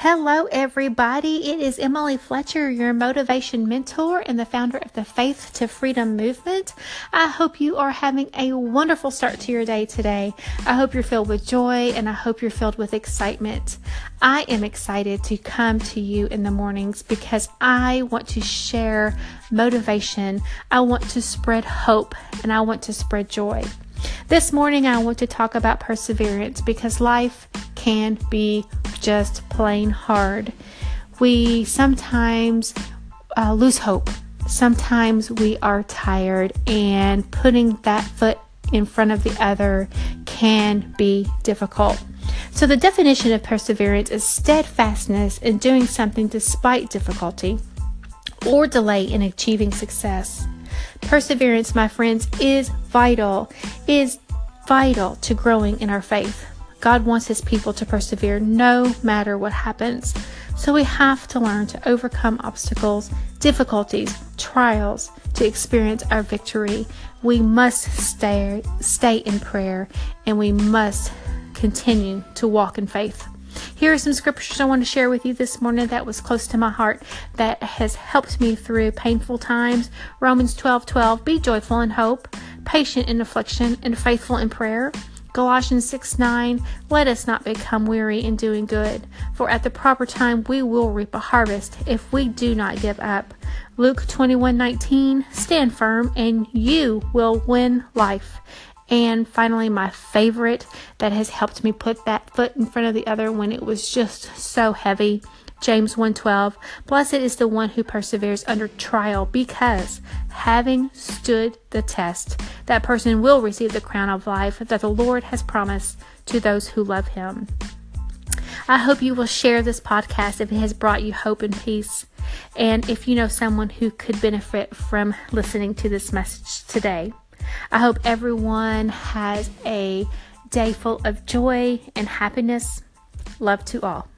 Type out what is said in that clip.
Hello, everybody. It is Emily Fletcher, your motivation mentor and the founder of the Faith to Freedom movement. I hope you are having a wonderful start to your day today. I hope you're filled with joy and I hope you're filled with excitement. I am excited to come to you in the mornings because I want to share motivation. I want to spread hope and I want to spread joy. This morning, I want to talk about perseverance because life can be just plain hard. We sometimes uh, lose hope. Sometimes we are tired, and putting that foot in front of the other can be difficult. So, the definition of perseverance is steadfastness in doing something despite difficulty or delay in achieving success. Perseverance, my friends, is vital, is vital to growing in our faith. God wants his people to persevere no matter what happens. So we have to learn to overcome obstacles, difficulties, trials to experience our victory. We must stay stay in prayer and we must continue to walk in faith. Here are some scriptures I want to share with you this morning that was close to my heart that has helped me through painful times. Romans 12 12, be joyful in hope, patient in affliction, and faithful in prayer. Colossians 6 9, let us not become weary in doing good, for at the proper time we will reap a harvest if we do not give up. Luke 21 19, stand firm and you will win life. And finally, my favorite that has helped me put that foot in front of the other when it was just so heavy. James 1:12 Blessed is the one who perseveres under trial because having stood the test that person will receive the crown of life that the Lord has promised to those who love him. I hope you will share this podcast if it has brought you hope and peace and if you know someone who could benefit from listening to this message today. I hope everyone has a day full of joy and happiness. Love to all.